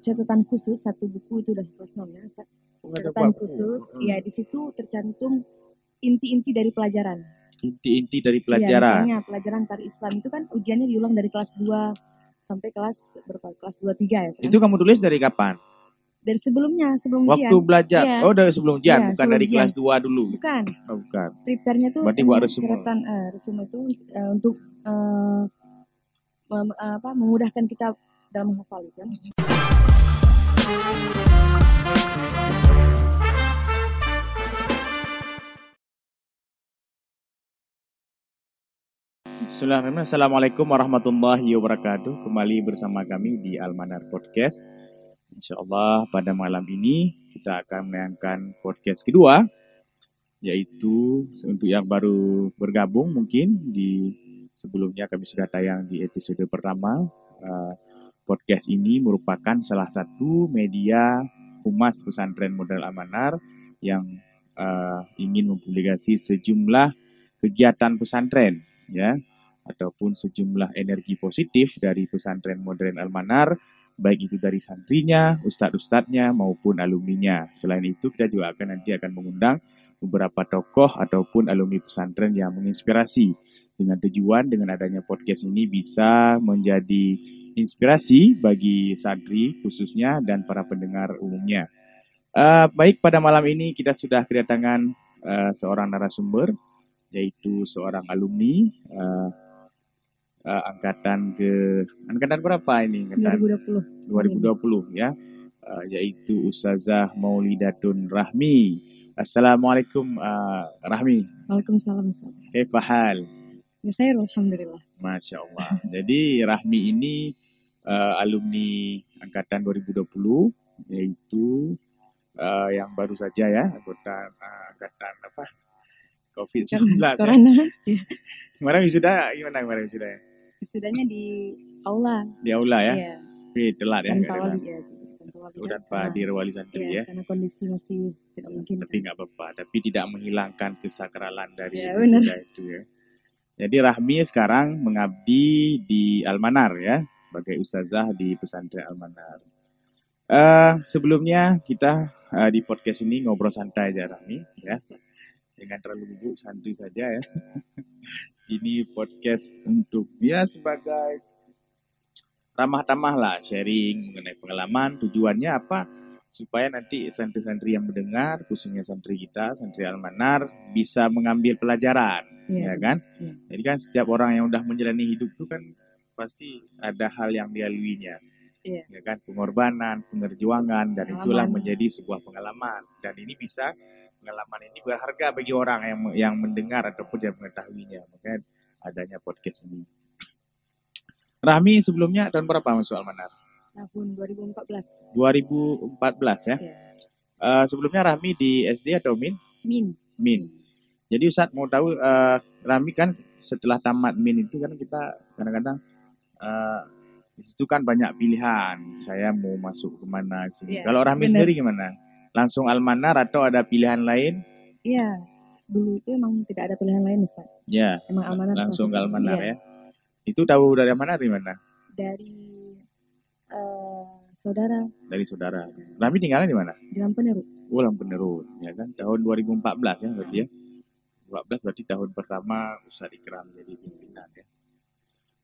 catatan khusus satu buku itu udah kelas 6 ya. Oh, catatan khusus Hmm. ya di situ tercantum inti-inti dari pelajaran Inti-inti dari Iya, pelajaran. misalnya pelajaran tarikh Islam itu kan ujiannya diulang dari kelas 2 sampai kelas berapa kelas 2 3 ya Ustaz? Itu kamu tulis dari kapan? dari sebelumnya sebelum Waktu ujian belajar. Iya. Oh, dari sebelum ujian, Iya, bukan sebelum dari ujian. kelas 2 dulu. bukan Oh, bukan. prepare-nya tuh Berarti buat resume. catatan eh, resume itu eh, untuk eh, mem- apa memudahkan kita dalam menghafal itu. Assalamualaikum warahmatullahi wabarakatuh. Kembali bersama kami di Almanar Podcast. Insya Allah pada malam ini kita akan menayangkan podcast kedua, yaitu untuk yang baru bergabung mungkin di sebelumnya kami sudah tayang di episode pertama. Eh, podcast ini merupakan salah satu media humas pesantren modal Amanar yang eh, ingin mempublikasi sejumlah kegiatan pesantren ya ataupun sejumlah energi positif dari pesantren modern Almanar baik itu dari santrinya, ustadz-ustadznya maupun alumninya. Selain itu kita juga akan nanti akan mengundang beberapa tokoh ataupun alumni pesantren yang menginspirasi dengan tujuan dengan adanya podcast ini bisa menjadi inspirasi bagi santri khususnya dan para pendengar umumnya. Eh, baik pada malam ini kita sudah kedatangan eh, seorang narasumber yaitu seorang alumni eh, eh, angkatan ke angkatan berapa ini? Angkatan 2020 2020 ya, Eh, yaitu Ustazah Maulidatun Rahmi. Assalamualaikum eh, Rahmi. Waalaikumsalam Ustaz. Kaifa hal? Ya khair alhamdulillah. Masya Allah. Jadi Rahmi ini eh, alumni angkatan 2020 yaitu eh, yang baru saja ya anggota eh, angkatan apa? COVID-19 ya. Ya. Kemarin wisuda gimana kemarin wisuda ya? Wisudanya di aula Di aula ya? ya. Tapi telat ya? tanpa wali ya. Wali kan, tanpa karena- dirwali santri ya, ya? karena kondisi masih tidak mungkin. Tapi nggak apa-apa. Tapi tidak menghilangkan kesakralan dari Ya, wisuda itu ya. Jadi Rahmi sekarang mengabdi di Almanar ya, sebagai ustazah di pesantren Almanar. Eh sebelumnya kita eh, di podcast ini ngobrol santai aja Rahmi ya, jangan terlalu gugup santai saja ya. ini podcast untuk ya sebagai ramah-tamah lah sharing mengenai pengalaman. Tujuannya apa? Supaya nanti santri-santri yang mendengar, khususnya santri kita, santri Almanar, bisa mengambil pelajaran ya Iya. kan? Iya. Jadi kan setiap orang yang udah menjalani hidup itu kan pasti ada hal yang dilaluinya. Iya. Ya kan? Pengorbanan, pengerjuangan dan Pengalaman. itulah menjadi sebuah pengalaman dan ini bisa pengalaman ini berharga bagi orang yang yang mendengar ataupun yang mengetahuinya. Makanya adanya podcast ini. Rahmi sebelumnya tahun berapa masuk Almanar? Tahun 2014. 2014 ya. Ya. Eh, sebelumnya Rahmi di SD atau Min? Min. Min. Jadi Ustadz mau tahu eh, Rami kan setelah tamat min itu kan kita kadang-kadang eh, di situ kan banyak pilihan. Saya mau masuk ke mana sini. Iya, Kalau Rami benar. sendiri gimana? Langsung Almanar atau ada pilihan lain? Iya. Dulu itu emang tidak ada pilihan lain Ustaz. Ya, Emang Almanar langsung ke. Almanar Iya. ya. Itu tahu dari Almanar di mana? Dari eh, saudara Dari saudara. Rami tinggalnya di mana? di Lampeneru. Ulang penerus, ya kan? Tahun 2014 ya berarti ya. 14 berarti tahun pertama Ustadz Ikram jadi pimpinan ya.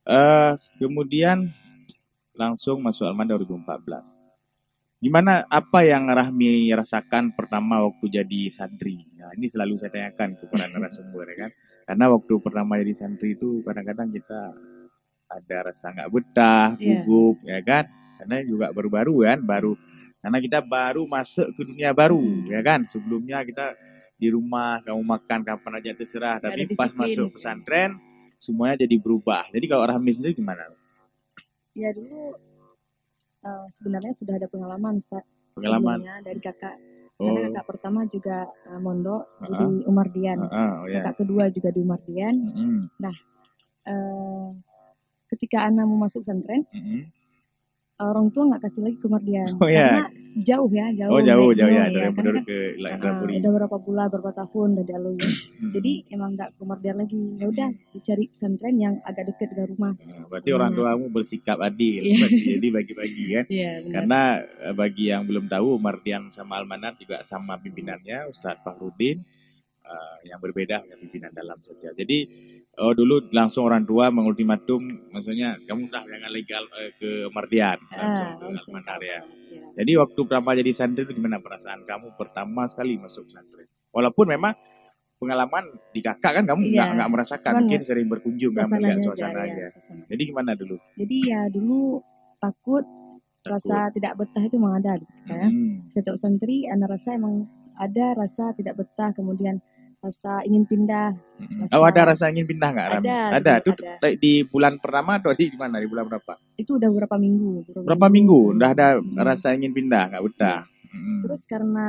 Eh kemudian langsung masuk Alman 2014. Gimana apa yang Rahmi rasakan pertama waktu jadi santri? Nah, ini selalu saya tanyakan kepada narasumber ya kan. Karena waktu pertama jadi santri itu kadang-kadang kita ada rasa nggak betah, Iya. gugup ya kan. Karena juga baru-baru kan, baru karena kita baru masuk ke dunia baru Hmm. ya kan. Sebelumnya kita di rumah kamu makan kapan aja terserah, tapi ada pas disiplin. masuk pesantren semuanya jadi berubah. Jadi kalau Rahmi sendiri gimana? Ya dulu eh, sebenarnya sudah ada pengalaman Ustaz. Pengalaman? Dari kakak. Oh, Karena kakak pertama juga eh, mondok Ah, di Umar Dian. ah, ah, oh ya. Kakak kedua juga di Umar Dian. Mm, Eh, ketika Ana mau masuk pesantren, mm, orang tua nggak kasih lagi ke Mardian Oh, iya. karena jauh ya jauh Oh jauh jauh ya dari kan Bener kan, ke uh, Indrapuri. udah berapa bulan berapa tahun udah dialui Hmm. jadi emang nggak ke Mardian lagi ya udah dicari pesantren yang agak dekat dengan rumah Nah, Berarti orang tuamu bersikap adil, Iya. berarti jadi bagi-bagi kan. iya Karena eh, bagi yang belum tahu, Mardian sama Almanar juga sama pimpinannya, Ustadz Fahrudin, eh, yang berbeda dengan pimpinan dalam saja. Jadi oh dulu langsung orang tua mengultimatum, maksudnya kamu udah jangan legal eh, ke Mardian, langsung ke langsung Almanar ya. Iya. Jadi waktu pertama jadi santri itu gimana perasaan kamu pertama sekali masuk santri? Walaupun memang pengalaman di kakak kan kamu nggak Iya. nggak merasakan, Cuman mungkin sering berkunjung kan melihat suasananya aja, suasananya. ya, suasana. Jadi gimana dulu? jadi ya dulu takut rasa tidak betah itu memang ada gitu kan Hmm. setiap santri anak rasa emang ada rasa tidak betah kemudian rasa ingin pindah. Rasa- Oh ada rasa ingin pindah nggak? Ada, Ada. ada. Itu di bulan pertama atau di mana? Di bulan berapa? itu udah beberapa minggu Berapa minggu? Udah ada Hmm. rasa ingin pindah nggak betah? Mm-mm. terus karena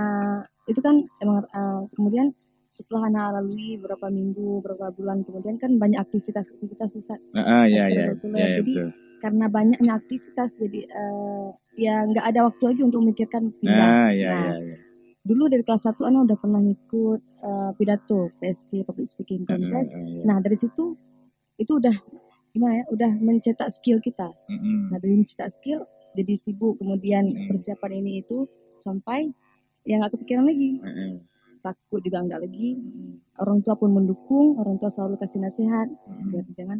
itu kan emang uh, kemudian setelah anak lalui beberapa minggu beberapa bulan kemudian kan banyak aktivitas aktivitas susah Ah, ah, ya, ya, ya, ya, Jadi, betul. karena banyaknya aktivitas jadi uh, ya nggak ada waktu lagi untuk memikirkan pindah Nah, ya, Nah, ya, ya. Dulu dari kelas 1 Ana udah pernah ngikut uh, pidato PSC Public Speaking Contest ah, ya. nah dari situ itu udah gimana ya udah mencetak skill kita Mm-mm. Nah dari mencetak skill jadi sibuk kemudian Hmm. persiapan ini itu sampai yang nggak kepikiran lagi Mm-mm. takut juga nggak lagi orang tua pun mendukung orang tua selalu kasih nasihat Mm-mm. biar jangan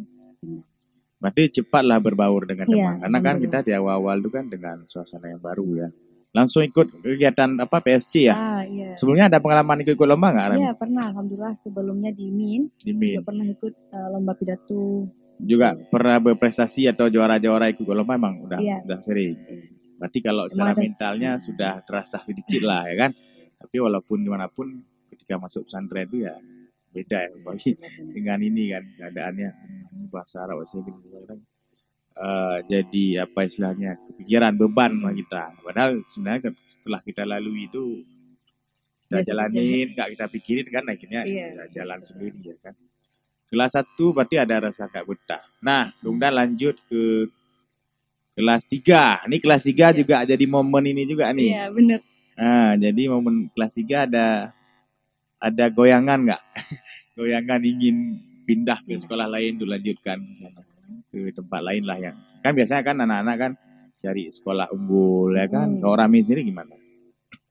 Berarti cepatlah berbaur dengan Iya, teman. Karena kan kita di awal-awal itu kan dengan suasana yang baru ya. Langsung ikut kegiatan apa PSC ya? ah iya Sebelumnya ada pengalaman ikut ikut lomba nggak iya pernah alhamdulillah sebelumnya di Min Di MIN. juga pernah ikut uh, lomba pidato Juga pernah berprestasi atau juara-juara ikut lomba emang udah Iya. udah sering. Iya. Berarti kalau secara ada- mentalnya sudah terasa sedikit lah ya kan. Tapi walaupun gimana pun ketika masuk pesantren itu ya beda ya bagi dengan ini kan keadaannya bahasa Arab bahasa Inggris Eh, jadi apa istilahnya kepikiran beban sama kita. Padahal sebenarnya setelah kita lalui itu kita Biasa jalanin, nggak kita pikirin kan akhirnya kita jalan biasa. sendiri ya kan. Kelas 1 berarti ada rasa gak betah. Nah, kemudian lanjut ke kelas 3. Ini kelas 3 juga jadi momen ini juga nih. iya bener Nah, jadi momen kelas 3 ada ada goyangan nggak? goyangan ingin pindah ke Iya. sekolah lain untuk lanjutkan. Ke tempat lain lah yang kan biasanya kan anak-anak kan cari sekolah unggul ya kan. Hmm. Kalau Rami sendiri gimana?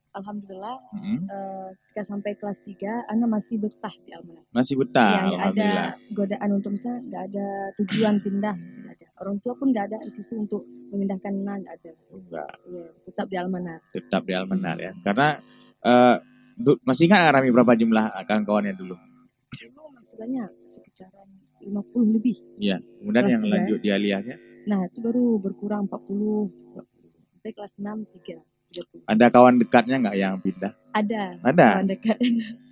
alhamdulillah Hmm, uh, ketika sampai kelas 3 Ana masih betah di Almanak Masih ya betah, ada alhamdulillah. godaan untuk misalnya nggak ada tujuan pindah nggak ada orang tua pun nggak ada isu untuk memindahkan anak nggak ada Enggak, Iya, tetap di Almanar tetap di Almenar ya. Karena eh, du- masih ingat Rami berapa jumlah kawan-kawannya dulu? dulu masih banyak sekitaran 50 lebih Iya. Kemudian Kelas yang tiga, lanjut di aliyahnya nah itu baru berkurang 40 sampai kelas 6 3 30. ada kawan dekatnya nggak yang pindah? ada Ada. kawan dekat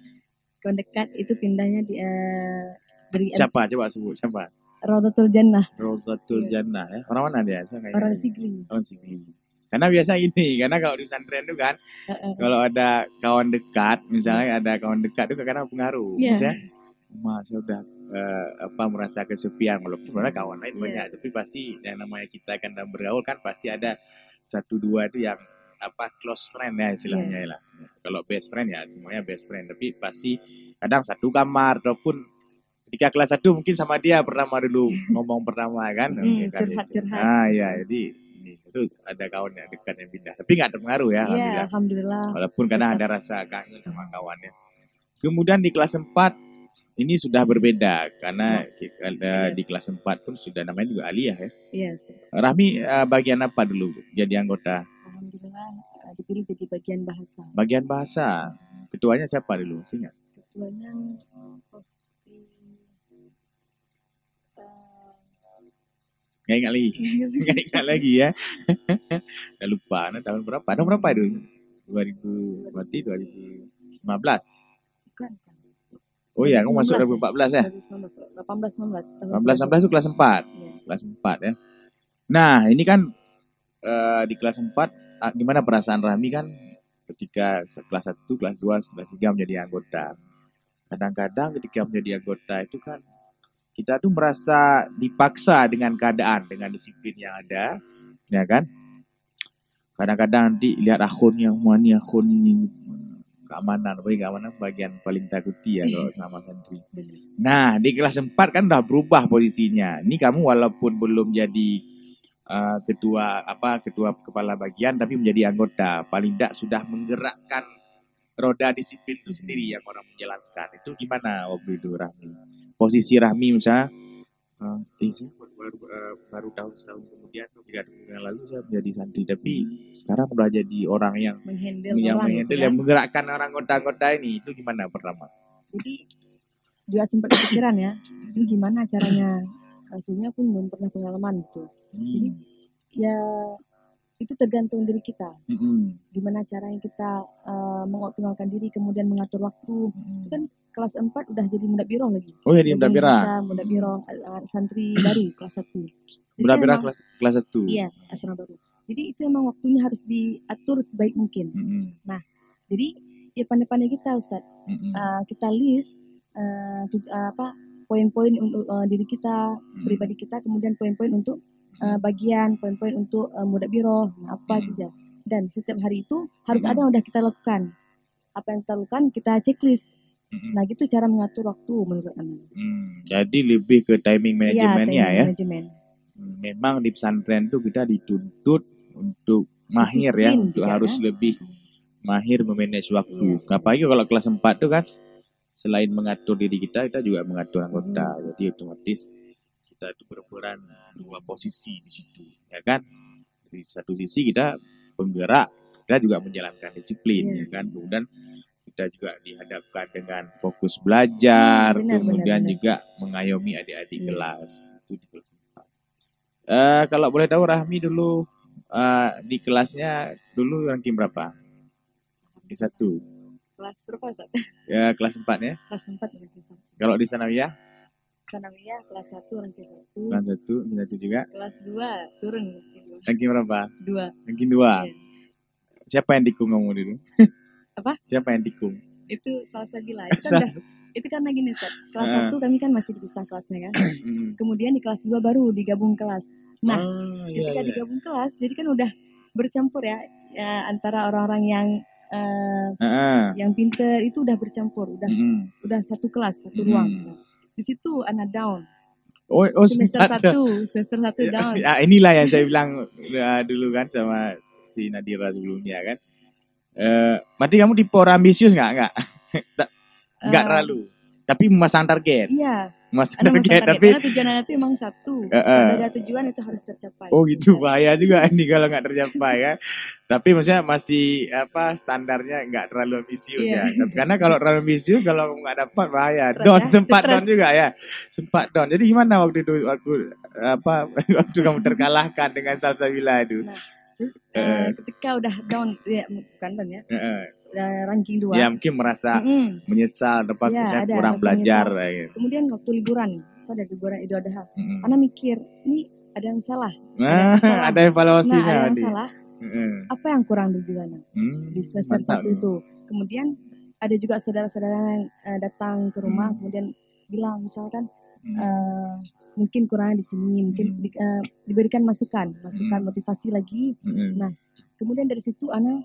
kawan dekat itu pindahnya di eh, dari Siapa? Coba sebut siapa? Raudatul Jannah Rosatul Iya. Jannah ya. Orang mana dia? Saya orang Sigli Orang Sigli. Karena biasa gini, karena kalau di pesantren itu kan, Heeh. kalau ada kawan dekat, misalnya ada kawan dekat itu kadang pengaruh. Iya. Misalnya, Mas udah eh, apa merasa kesepian, walaupun sebenarnya kawan lain Iya. banyak, tapi pasti yang namanya kita kan dalam bergaul kan pasti ada satu dua itu yang apa close friend ya istilahnya Iya. lah. Kalau best friend ya semuanya best friend, tapi pasti kadang satu kamar ataupun ketika kelas satu mungkin sama dia pertama dulu ngomong pertama kan. Hmm, Mungkin kan curhat-curhat. Ah ya, jadi ini itu ada kawan yang dekat yang pindah, tapi nggak terpengaruh ya, Iya, alhamdulillah. alhamdulillah. Walaupun kadang ada rasa kangen sama kawannya. Kemudian di kelas 4 ini sudah berbeda karena kita ada di kelas 4 pun sudah namanya juga aliyah ya. Iya. Rahmi eh, bagian apa dulu jadi anggota? alhamdulillah eh, dipilih jadi bagian bahasa. Bagian bahasa. Ketuanya siapa dulu? Ingat? Ketuanya eh, Nggak ingat lagi. Nggak ingat lagi ya. Udah lupa. Nah, tahun berapa? Tahun berapa itu? 2000 berarti 2015. bukan, bukan. Oh iya, kamu masuk 2019. 2014 ya? 2019, 18 19. 18 19 itu kelas 4. Iya. kelas 4 ya. Nah, ini kan eh, di kelas 4 ah, gimana perasaan Rahmi kan ketika kelas 1, kelas 2, kelas 3 menjadi anggota. Kadang-kadang ketika menjadi anggota itu kan kita tuh merasa dipaksa dengan keadaan, dengan disiplin yang ada, ya kan? kadang-kadang nanti lihat akunnya wah ini akun ini keamanan bagi keamanan bagian paling takuti ya kalau sama santri. Nah, di kelas 4 kan udah berubah posisinya. Ini kamu walaupun belum jadi uh, ketua apa ketua kepala bagian tapi menjadi anggota. Paling tidak sudah menggerakkan roda disiplin itu sendiri yang orang menjalankan. Itu gimana waktu itu Rahmi? Posisi Rahmi misalnya uh, eh, saya baru, uh, baru tahun tahun kemudian atau tiga tahun yang lalu saya menjadi santri tapi sekarang udah jadi orang yang Menghandle yang orang menghandle, ya. yang menggerakkan orang anggota-anggota ini itu gimana pertama? Jadi dia sempat kepikiran ya, ini gimana caranya? Hasilnya pun belum pernah pengalaman gitu. Hmm. Ya itu tergantung diri kita. Mm-mm. Gimana caranya kita eh, mengoptimalkan diri, kemudian mengatur waktu. Itu kan kelas 4 udah jadi muda biro lagi. Oh ya di Udah Muda Bira. bisa Muda biro eh, santri baru kelas 1. Muda Bira kelas kelas satu. Iya, asrama baru. Jadi itu emang waktunya harus diatur sebaik mungkin. Mm-mm. Jadi ya pandai-pandai kita Ustaz. Mm-mm. Uh, kita list uh, uh, apa poin-poin untuk uh, diri kita, pribadi kita, kemudian poin-poin untuk uh, bagian, poin-poin untuk uh, muda biro, nah, apa Hmm. saja. Dan setiap hari itu harus Hmm. ada yang udah kita lakukan. Apa yang kita lakukan kita checklist. Nah gitu cara mengatur waktu menurut Anda. Hmm, Jadi lebih ke timing manajemennya ya. Manajemen. Hmm, Memang di pesantren tuh kita dituntut untuk mahir ya, untuk juga, harus kan? lebih mahir memanage waktu. Iya. Apalagi kalau kelas 4 tuh kan selain mengatur diri kita, kita juga mengatur anggota. Hmm. Jadi otomatis kita itu berperan dua posisi di situ, ya kan? Di satu sisi kita penggerak, kita juga menjalankan disiplin, Iya. ya kan? Kemudian kita juga dihadapkan dengan fokus belajar, Hmm, benar, kemudian benar, benar. juga mengayomi adik-adik Iya. kelas. Itu di kelas 4. Eh, kalau boleh tahu Rahmi dulu eh, di kelasnya dulu ranking berapa? Ranking satu. Kelas berapa Ustaz? Ya kelas 4 ya. Kelas 4 ranking 1. Kalau di Sanawiyah Sanawiyah kelas 1 ranking 1. kelas 1, ranking 1 juga. Kelas 2 turun ranking Ranking berapa? 2. Ranking 2. Iya. Siapa yang tikung kamu dulu? Apa? Siapa yang tikung? Itu salah sabila. Itu kan udah itu karena gini Ustaz. Kelas. 1 kami kan masih dipisah kelasnya kan. Kemudian di kelas 2 baru digabung kelas. Nah, Ah, iya, ketika iya. digabung kelas jadi kan udah bercampur ya, ya antara orang-orang yang eh, Ah, yang pinter itu udah bercampur, udah mm-mm. udah satu kelas, satu Hmm. ruang. Nah, di situ anak down. Oh, oh Semester 1, semester 1 Ya, down. ya, inilah yang saya bilang uh, dulu kan sama si Nadira sebelumnya kan. Eh, berarti kamu tipe orang ambisius nggak? Nggak, nggak Eh, terlalu. Tapi memasang target, Iya, memasang target. target. Tapi Karena tujuan anak itu emang satu. Eh, eh. Ada tujuan itu harus tercapai. oh gitu bahaya juga ini kalau nggak tercapai kan. Tapi maksudnya masih apa standarnya nggak terlalu ambisius Iya. ya. Tapi Karena kalau terlalu ambisius kalau nggak dapat bahaya. Stres Down ya, sempat stres. down juga ya. Sempat down. Jadi gimana waktu itu aku apa waktu kamu terkalahkan dengan Salsabila itu? Eh, Eh. ketika udah down, ya bukan down ya, Heeh. udah ranking 2. Ya mungkin merasa Mm-mm. menyesal dapat Iya, saya ada kurang belajar gitu. Kemudian waktu liburan, pada liburan Idul Adha, Mm-mm. Ana mikir, ini ada yang salah. Nah, salah. ada Nah, evaluasinya ada yang salah. Heeh. Apa yang kurang di Hmm, di semester mantap satu itu? Kemudian ada juga saudara-saudara yang eh, datang ke rumah, Hmm. kemudian bilang misalkan Hmm. eh, mungkin kurangnya di sini, mungkin Hmm. di- eh, diberikan masukan, masukan Hmm. motivasi lagi. Mm-mm. Nah, Kemudian dari situ Ana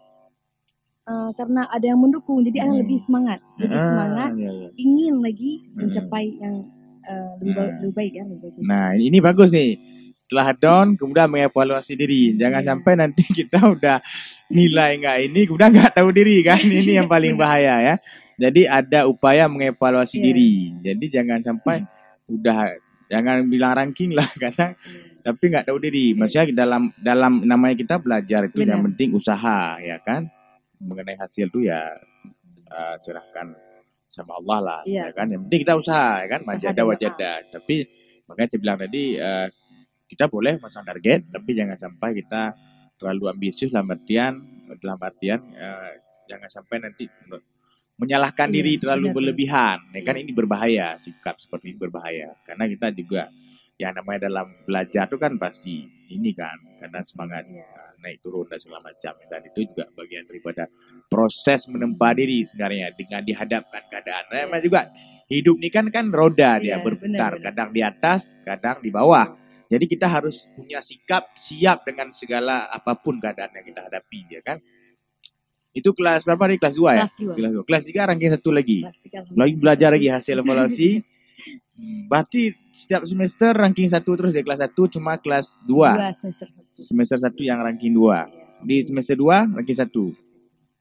eh, karena ada yang mendukung, jadi Ana Hmm. lebih semangat, lebih Ah, semangat, iya, iya. ingin lagi Hmm. mencapai yang eh, lebih, ba- Nah. lebih baik ya, lebih bagus. Nah, ini bagus nih. Setelah down, kemudian mengevaluasi diri. Jangan sampai nanti kita udah nilai nggak ini, kemudian nggak tahu diri kan. Ini yang paling bahaya ya. Jadi ada upaya mengevaluasi Iya. diri. Jadi jangan sampai udah jangan bilang ranking lah karena tapi nggak tahu diri. Maksudnya dalam dalam namanya kita belajar itu yang Benar. penting usaha ya kan. Mengenai hasil tuh ya eh, serahkan sama Allah lah Iya. ya kan. Yang penting kita usaha ya kan. Majada wajada. Tapi makanya saya bilang tadi eh, kita boleh masang target tapi jangan sampai kita terlalu ambisius dalam artian dalam artian eh, jangan sampai nanti menyalahkan Iya, diri terlalu benar, berlebihan ya kan Iya. ini berbahaya sikap seperti ini berbahaya karena kita juga yang namanya dalam belajar itu kan pasti ini kan karena semangat Iya. uh, naik turun dan segala macam dan itu juga bagian daripada proses menempa diri sebenarnya dengan dihadapkan keadaan nah, emang juga hidup ini kan kan roda dia Iya, berputar benar, benar. kadang di atas kadang di bawah Jadi kita harus punya sikap siap dengan segala apa pun keadaan yang kita hadapi, ya kan? Itu kelas berapa nih? Kelas 2 ya? Kelas dua. Kelas 2. Kelas 3 ranking satu lagi. Kelas tiga. Lagi belajar lagi hasil evaluasi. Hmm, Berarti setiap semester ranking satu terus ya kelas 1 cuma kelas 2. Dua semester satu. Semester 1 yang ranking 2. Di semester 2 ranking 1.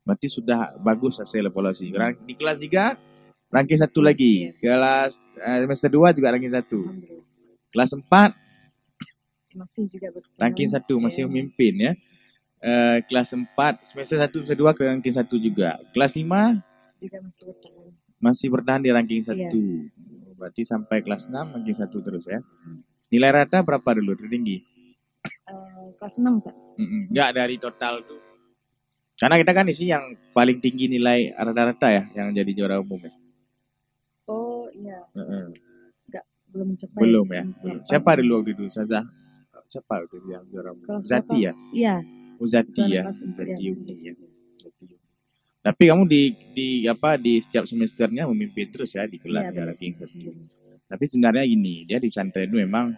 Berarti sudah bagus hasil evaluasi. Di kelas 3 ranking 1 lagi. Kelas eh, semester 2 juga ranking 1. Alhamdulillah. Kelas 4 Masih juga ranking 1 masih Iya. memimpin ya. Eh, kelas 4 semester 1 semester 2 ke ranking 1 juga. Kelas 5 Juga masih bertahan. masih bertahan di ranking 1. Iya. Berarti sampai kelas 6 ranking 1 terus ya. Nilai rata berapa dulu tertinggi? Eh, kelas enam Ustaz. Mm-mm. Enggak dari total tuh. Karena kita kan isi yang paling tinggi nilai rata-rata ya yang jadi juara umum ya. Oh iya, Heeh. belum mencapai. Belum ya. Belum. Siapa dulu waktu itu? Saza. Siapa itu yang juara umum? Kelas Zati berapa? ya? Iya. Zati juara ya. kelas empat, Zati. Umi ya. Tapi kamu di di apa di setiap semesternya memimpin terus ya di kelas Iya, ya, benar. ranking satu. Tapi sebenarnya gini, dia di pesantren itu memang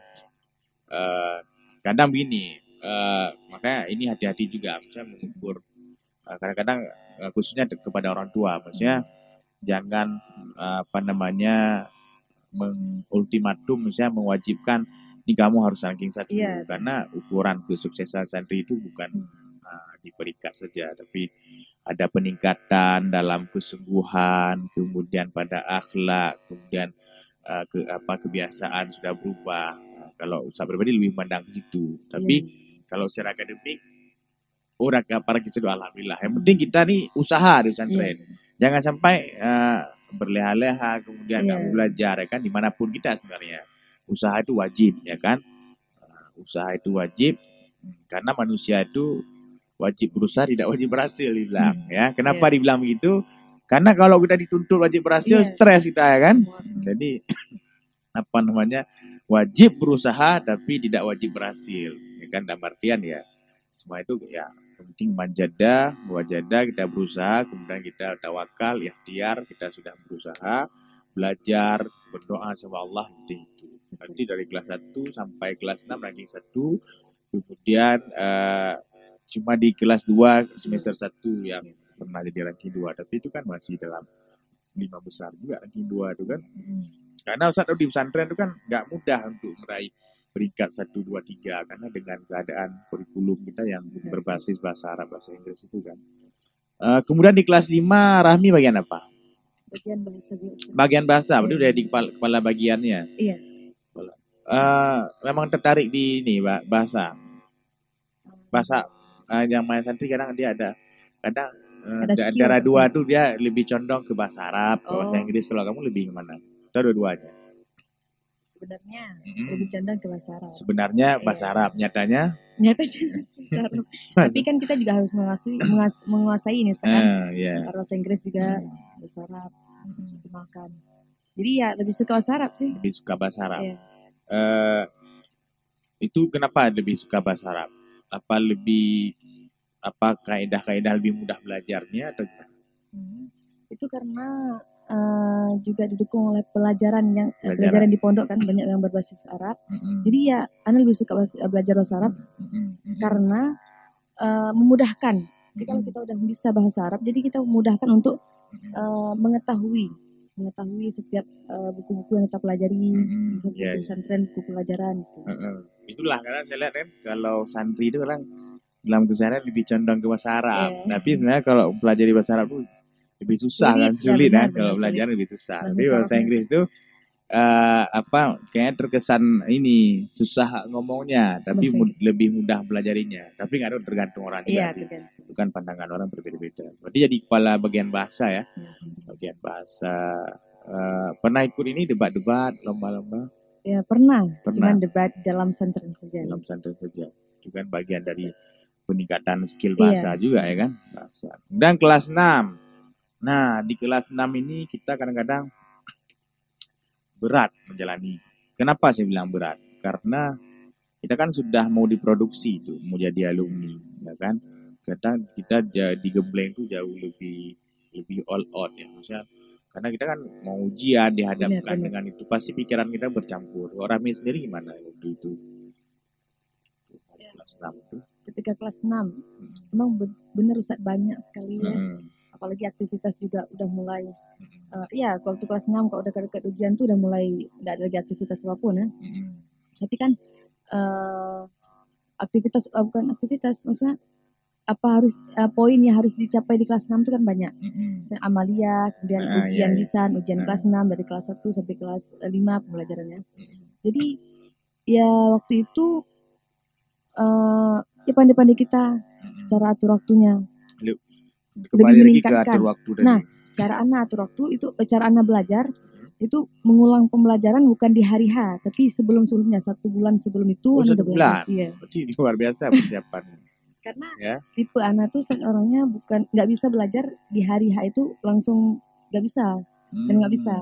eh, kadang begini, eh, makanya ini hati-hati juga, misalnya mengukur eh, kadang-kadang eh, khususnya kepada orang tua, maksudnya jangan eh, apa namanya mengultimatum, misalnya mewajibkan ini kamu harus ranking satu, Iya. karena ukuran kesuksesan santri itu bukan Hmm. eh, di peringkat saja, tapi ada peningkatan dalam kesungguhan, kemudian pada akhlak, kemudian uh, ke apa kebiasaan sudah berubah. Kalau usaha pribadi lebih memandang ke situ. Tapi Iya. kalau secara akademik, orang para kita alhamdulillah. Yang penting kita nih usaha di pesantren. Jangan sampai uh, berleha-leha kemudian nggak mau belajar ya kan di mana pun kita sebenarnya. Usaha itu wajib ya kan. Uh, usaha itu wajib Hmm, karena manusia itu wajib berusaha tidak wajib berhasil dibilang ya. Kenapa Iya. dibilang begitu? Karena kalau kita dituntut wajib berhasil, Iya. stres kita ya kan. Semua. Jadi apa namanya wajib berusaha tapi tidak wajib berhasil. Ya kan dalam artian ya semua itu ya penting manjada, wajada kita berusaha, kemudian kita tawakal, ikhtiar, kita sudah berusaha, belajar, berdoa sama Allah itu. Nanti dari kelas 1 sampai kelas 6 ranking 1, kemudian eh, cuma di kelas 2 semester 1 yang pernah jadi ranking 2, tapi itu kan masih dalam lima besar juga ranking 2 itu kan. Mm. Karena Ustaz di pesantren itu kan nggak mudah untuk meraih peringkat 1, 2, 3 karena dengan keadaan kurikulum kita yang berbasis bahasa Arab, bahasa Inggris itu kan. Eh, kemudian di kelas 5 Rahmi bagian apa? Bagian bahasa. Ustaz. Bagian bahasa, berarti udah di kepala, kepala bagiannya. Iya. Eh, memang tertarik di ini bahasa. Bahasa eh, yang main santri kadang dia ada kadang eh, Ada bahasa. dua tuh dia lebih condong ke bahasa Arab, ke bahasa Oh. Inggris. Kalau kamu lebih ke mana? Atau dua-duanya? Sebenarnya Mm-mm. lebih condong ke bahasa Arab. Sebenarnya bahasa Iya. Arab, nyatanya Nyatanya bahasa Arab. Tapi kan kita juga harus menguasai menguas- menguasai ini kan. Eh, ya. Bahasa Inggris juga bahasa Arab dimakan. Jadi ya lebih suka bahasa Arab sih. lebih suka bahasa Arab. Iya. Eh, itu kenapa lebih suka bahasa Arab? Apa lebih apa kaidah-kaidah lebih mudah belajarnya atau gimana? Hmm. Itu karena eh, juga didukung oleh pelajaran yang eh, Pelajaran. pelajaran di pondok kan banyak yang berbasis Arab. Jadi ya Ana lebih suka belajar bahasa Arab karena eh, memudahkan. Jadi kalau kita udah bisa bahasa Arab, jadi kita memudahkan untuk eh, mengetahui mengetahui setiap eh, buku-buku yang kita pelajari, misalnya Iya, buku iya. pesantren, buku pelajaran. Gitu. Heeh. Itulah karena saya lihat kan kalau santri itu orang dalam keseharian lebih condong ke bahasa Arab. Iya. Tapi sebenarnya kalau pelajari bahasa Arab itu lebih susah Sulit, kan, sulit benar, kan kalau belajar lebih susah. Tapi bahasa Inggris itu eh, apa kayaknya terkesan ini susah ngomongnya, tapi mud- lebih mudah belajarinya. Tapi nggak ada tergantung orang juga Iya, sih. Itu kan pandangan orang berbeda-beda. Berarti jadi kepala bagian bahasa ya, Ya, bagian bahasa. Eh, pernah ikut ini debat-debat, lomba-lomba Ya pernah, Pernah. cuman debat dalam pesantren saja. dalam pesantren saja. Itu kan bagian dari peningkatan skill Iya. bahasa juga ya kan. Bahasa. Dan kelas 6. Nah, di kelas 6 ini kita kadang-kadang berat menjalani. Kenapa saya bilang berat? Karena kita kan sudah mau diproduksi itu, mau jadi alumni, ya kan? Kadang kita jadi gembleng itu jauh lebih lebih all out ya, maksudnya karena kita kan mau ujian dihadapkan Benar, benar. dengan itu pasti pikiran kita bercampur. Orang sendiri gimana waktu itu? kelas 6 itu? Ketika kelas 6, memang benar Ustaz banyak sekali ya. Hmm. Apalagi aktivitas juga udah mulai uh, ya waktu kelas 6 kalau udah dekat ujian tuh udah mulai nggak ada lagi aktivitas apa pun ya. Hmm. Tapi kan uh, aktivitas uh, bukan aktivitas maksudnya apa harus uh, poin yang harus dicapai di kelas 6 itu kan banyak. Hmm. Misalnya amalia, kemudian Ah, ujian iya, iya. lisan, ujian Ah. kelas 6 dari kelas 1 sampai kelas 5 pembelajarannya. Jadi ya waktu itu eh ya pandai-pandai kita cara atur waktunya. Kembali ke meningkatkan. atur waktu. Nah, Cara Ana atur waktu itu eh, cara Ana belajar itu mengulang pembelajaran bukan di hari H, tapi sebelum-sebelumnya satu bulan sebelum itu Oh, satu bulan. Iya. Berarti ini luar biasa persiapan. Karena Ya. tipe Ana tuh orangnya bukan nggak bisa belajar di hari H itu langsung nggak bisa. Dan nggak bisa.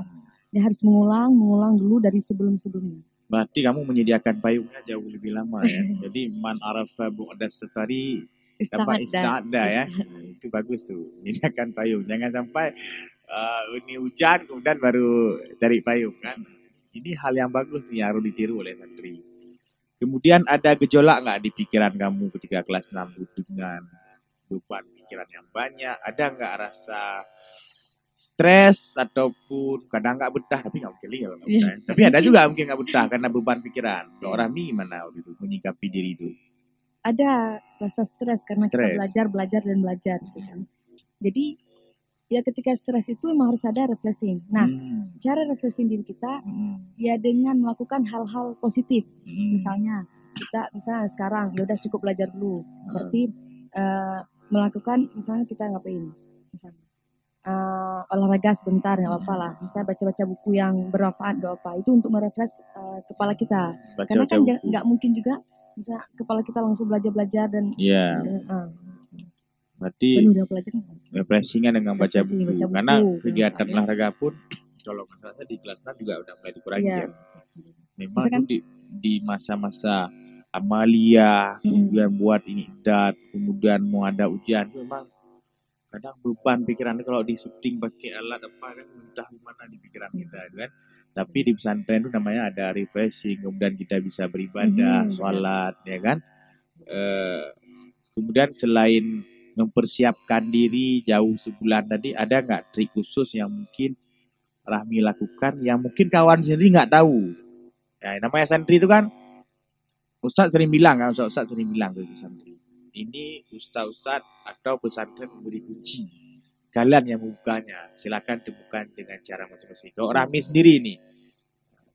Dia harus mengulang, mengulang dulu dari sebelum-sebelumnya. Berarti kamu menyediakan payungnya jauh lebih lama ya. Jadi man arafa bu'da safari Ista'adda. ista'adda ya. Itu bagus tuh. Menyediakan payung. Jangan sampai uh, ini hujan kemudian baru cari payung kan. Ini hal yang bagus nih harus ditiru oleh santri. Kemudian ada gejolak nggak di pikiran kamu ketika kelas 6 itu dengan beban pikiran yang banyak? Ada nggak rasa stres ataupun kadang nggak betah tapi nggak mungkin kalau nggak betah. Tapi ada juga mungkin nggak betah karena beban pikiran. Orang ini gimana waktu itu menyikapi diri itu? Ada rasa stres karena Stres. kita belajar belajar dan belajar gitu kan. Jadi ya ketika stres itu memang harus ada refreshing. Nah, Hmm. cara refreshing diri kita Hmm. ya dengan melakukan hal-hal positif. Hmm. Misalnya kita misalnya sekarang ya udah cukup belajar dulu. Berarti eh, melakukan misalnya kita ngapain? Misalnya eh, olahraga sebentar nggak apa-apa lah. Misalnya baca-baca buku yang bermanfaat nggak apa. Itu untuk merefresh eh, kepala kita. Karena Baca-baca kan ja- buku. nggak mungkin juga misalnya kepala kita langsung belajar-belajar dan Iya, berarti refreshingan dengan baca buku. baca buku. Karena kegiatan Ya. olahraga pun kalau nggak salah di kelas 6 juga udah mulai dikurangi Iya. ya. Memang tuh di, di masa-masa amalia, Mm. kemudian buat ini dat, kemudian mau ada ujian, memang kadang beban pikiran kalau di syuting pakai alat apa kan entah gimana di pikiran kita itu kan. Tapi di pesantren itu namanya ada refreshing, kemudian kita bisa beribadah, Mhm, sholat, ya kan. Eh, kemudian selain mempersiapkan diri jauh sebulan tadi, ada nggak trik khusus yang mungkin Rahmi lakukan yang mungkin kawan sendiri nggak tahu? Ya, namanya santri itu kan Ustadz sering bilang kan, Ustadz, Ustadz sering bilang ke santri. Ini Ustadz-Ustadz atau pesantren memberi kunci. Kalian yang membukanya, silakan temukan dengan cara masing-masing. Kalau Rahmi sendiri ini,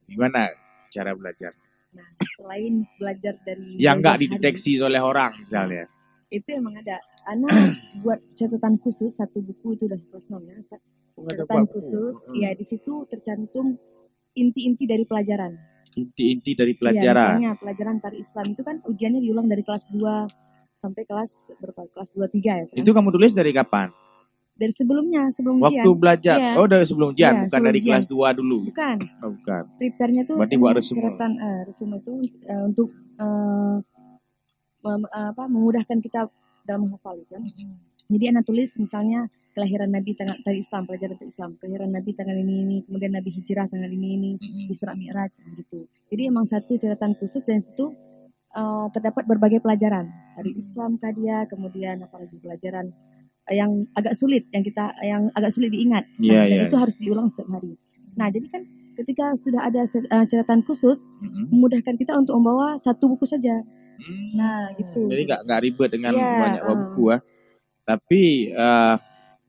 gimana cara belajar? Nah, selain belajar dari Yang nggak jauh-jauh hari, dideteksi oleh orang misalnya. itu emang ada. Ana buat catatan khusus satu buku itu udah kelas 6 ya. Ustaz. Catatan khusus, ya di situ tercantum inti-inti dari pelajaran. Inti-inti dari Iya, pelajaran. misalnya pelajaran tari Islam itu kan ujiannya diulang dari kelas 2 sampai kelas berapa? Kelas 2 3 ya. Ustaz? Itu kamu tulis dari kapan? Dari sebelumnya, sebelum Waktu ujian. belajar. Iya. Oh, dari sebelum ujian, Iya, bukan sebelum dari ujian. kelas 2 dulu. Bukan, Oh, bukan. prepare-nya tuh Berarti buat resume. catatan eh, resume itu eh, untuk eh, mem- apa memudahkan kita dalam menghafal kan. Jadi anak tulis misalnya kelahiran Nabi tanggal tadi Islam, pelajaran tentang Islam, kelahiran Nabi tanggal ini ini, kemudian Nabi hijrah tanggal ini ini, Isra Mi'raj gitu. Jadi emang satu catatan khusus dan situ eh, terdapat berbagai pelajaran dari Islam kadia, kemudian apalagi pelajaran eh, yang agak sulit yang kita yang agak sulit diingat. Iya, Nah, dan iya. itu harus diulang setiap hari. Nah, jadi kan ketika sudah ada eh, catatan khusus Mm-mm. memudahkan kita untuk membawa satu buku saja. Hmm. Nah, gitu. Jadi nggak nggak ribet dengan Iya, banyak uh. buku ya. Tapi eh,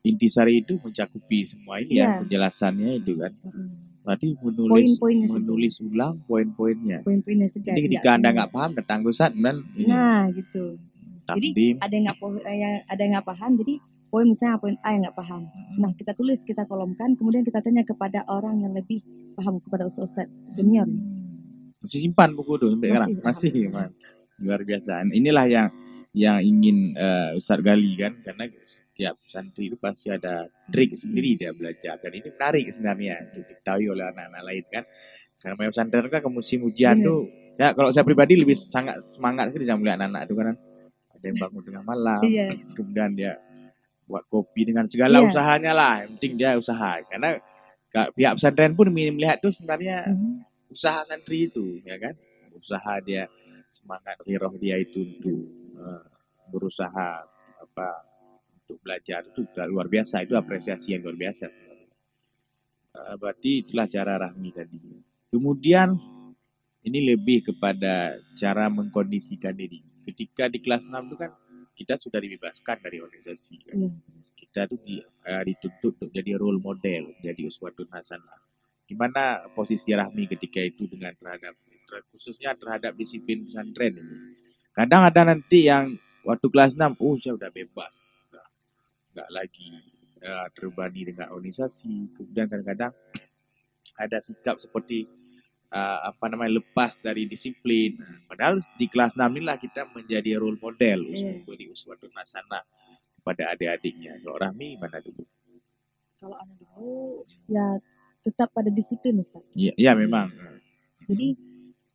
intisari itu mencakupi semua ini ya Iya. penjelasannya itu kan. Mm. Berarti menulis saja. menulis ulang poin-poinnya. Poin-poinnya saja. Jadi ketika anda nggak paham datang ke dan ini Nah, gitu. Jadi takdim. ada yang nggak eh, ada yang nggak paham, jadi poin misalnya poin A yang nggak paham. Nah, kita tulis, kita kolomkan, kemudian kita tanya kepada orang yang lebih paham kepada ustaz senior. Masih simpan buku itu sampai sekarang. Masih. Mas. Luar biasa. Inilah yang yang ingin eh, Ustaz gali kan karena setiap santri itu pasti ada trik sendiri dia belajar dan ini menarik sebenarnya diketahui oleh anak-anak lain kan karena memang pesantren kan ke musim ujian Benar. tuh ya kalau saya pribadi lebih sangat semangat sekali saya melihat anak-anak itu kan ada yang bangun tengah malam Iya. kemudian dia buat kopi dengan segala Iya. usahanya lah yang penting dia usaha karena ka- pihak pesantren pun melihat tuh sebenarnya Mhm. usaha santri itu ya kan usaha dia semangat hiroh dia itu untuk uh, berusaha apa untuk belajar itu luar biasa itu apresiasi yang luar biasa uh, berarti itulah cara Rahmi tadi kemudian ini lebih kepada cara mengkondisikan diri. Ketika di kelas 6 itu kan kita sudah dibebaskan dari organisasi kan? Hmm. kita tuh di, uh, dituntut untuk jadi role model jadi uswatun hasanah gimana posisi Rahmi ketika itu dengan terhadap khususnya terhadap disiplin pesantren ini. Kadang ada nanti yang waktu kelas 6 oh saya udah bebas. Nggak, nggak lagi uh, terbani dengan organisasi. Kemudian kadang-kadang ada sikap seperti uh, apa namanya lepas dari disiplin padahal di kelas 6 inilah kita menjadi role model yeah. di uswatun hasanah kepada adik-adiknya kalau Rahmi mana dulu kalau anak dulu ya tetap pada disiplin Ustaz. Iya, ya, memang. Jadi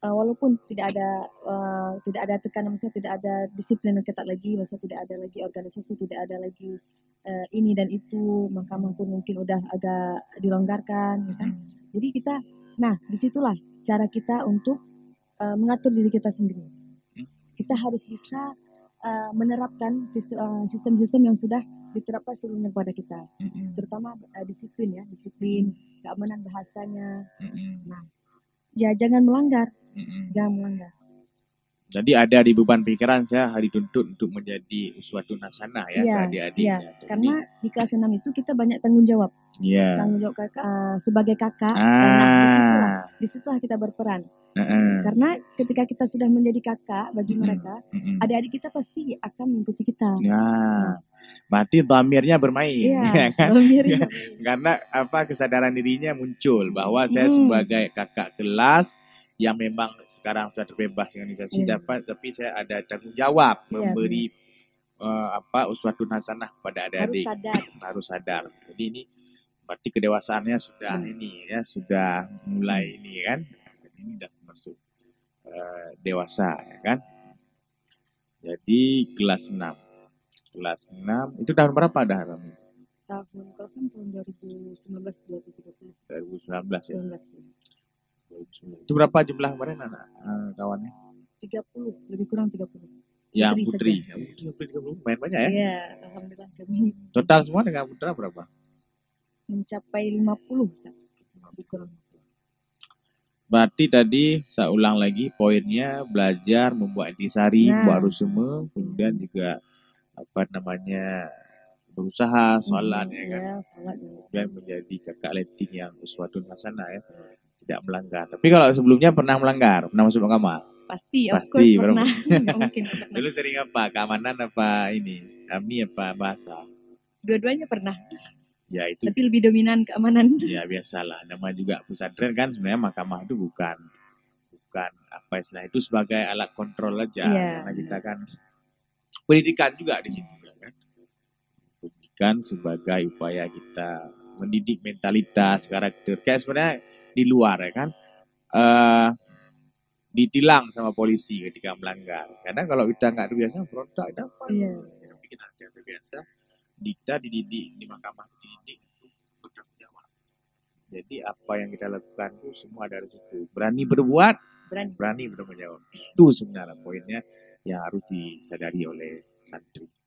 uh, walaupun tidak ada uh, tidak ada tekanan misalnya tidak ada disiplin yang ketat lagi, maksudnya tidak ada lagi organisasi, tidak ada lagi uh, ini dan itu, mahkamah pun mungkin udah agak dilonggarkan, ya kan? Jadi kita, nah di situlah cara kita untuk uh, mengatur diri kita sendiri. Kita harus bisa uh, menerapkan sistem-sistem uh, yang sudah diterapkan sebelumnya kepada kita, mm-hmm. terutama uh, disiplin ya, disiplin, keamanan bahasanya. Mm-hmm. Nah, ya jangan melanggar, mm-hmm. jangan melanggar. Jadi ada di beban pikiran saya hari tuntut untuk menjadi suatu nasana ya, ya adik-adik. Ya, karena di kelas 6 itu kita banyak tanggung jawab. Ya. Tanggung jawab kakak, uh, sebagai kakak. Ah. Nah, di situlah, di situlah kita berperan. Uh-uh. Karena ketika kita sudah menjadi kakak bagi uh-uh. mereka, uh-uh. adik-adik kita pasti akan mengikuti kita. Ya. Nah, Berarti damirnya bermain, iya, ya kan? Ya, karena apa kesadaran dirinya muncul bahwa saya hmm. sebagai kakak kelas yang memang sekarang sudah terbebas organisasi yeah. dapat, tapi saya ada tanggung jawab yeah, memberi uh, apa uswatun hasanah kepada adik-adik. Harus sadar. Harus sadar. Jadi ini berarti kedewasaannya sudah hmm. ini ya, sudah mulai ini kan. Ini sudah masuk uh, dewasa ya kan. Jadi kelas 6 kelas 6 itu tahun berapa dah Rami? Tahun kelas 6 tahun 2019 2020. 2019 ya. 2019. Itu berapa jumlah kemarin anak uh, kawannya? 30, lebih kurang 30. Yang putri, ya, putri, putri 30 main banyak ya? Iya, alhamdulillah kami. Total semua dengan putra berapa? Mencapai 50, lebih kurang. Berarti tadi saya ulang lagi poinnya belajar membuat intisari, nah. membuat rusume, kemudian juga apa namanya berusaha sholat hmm, ya kan ya, sholat, dan menjadi kakak letting yang sesuatu hasanah ya tidak melanggar. Tapi kalau sebelumnya pernah melanggar pernah masuk mahkamah? Pasti pasti pernah. mungkin dulu sering apa keamanan apa ini? Kami apa bahasa? Dua-duanya pernah. Ya itu. Tapi lebih dominan keamanan. Ya biasalah. Nama juga pesantren kan sebenarnya mahkamah itu bukan bukan apa istilah. Itu sebagai alat kontrol aja. Ya. karena kita kan pendidikan juga di situ ya kan. Pendidikan sebagai upaya kita mendidik mentalitas, karakter. Kayak sebenarnya di luar ya kan. Uh, ditilang sama polisi ketika melanggar. Karena kalau kita nggak terbiasa berontak itu apa? Iya. Tapi kita terbiasa, kita dididik di mahkamah dididik untuk bertanggung jawab. Jadi apa yang kita lakukan itu semua dari situ. Berani berbuat, berani, berani bertanggung jawab. Itu sebenarnya poinnya yang harus disadari oleh santri.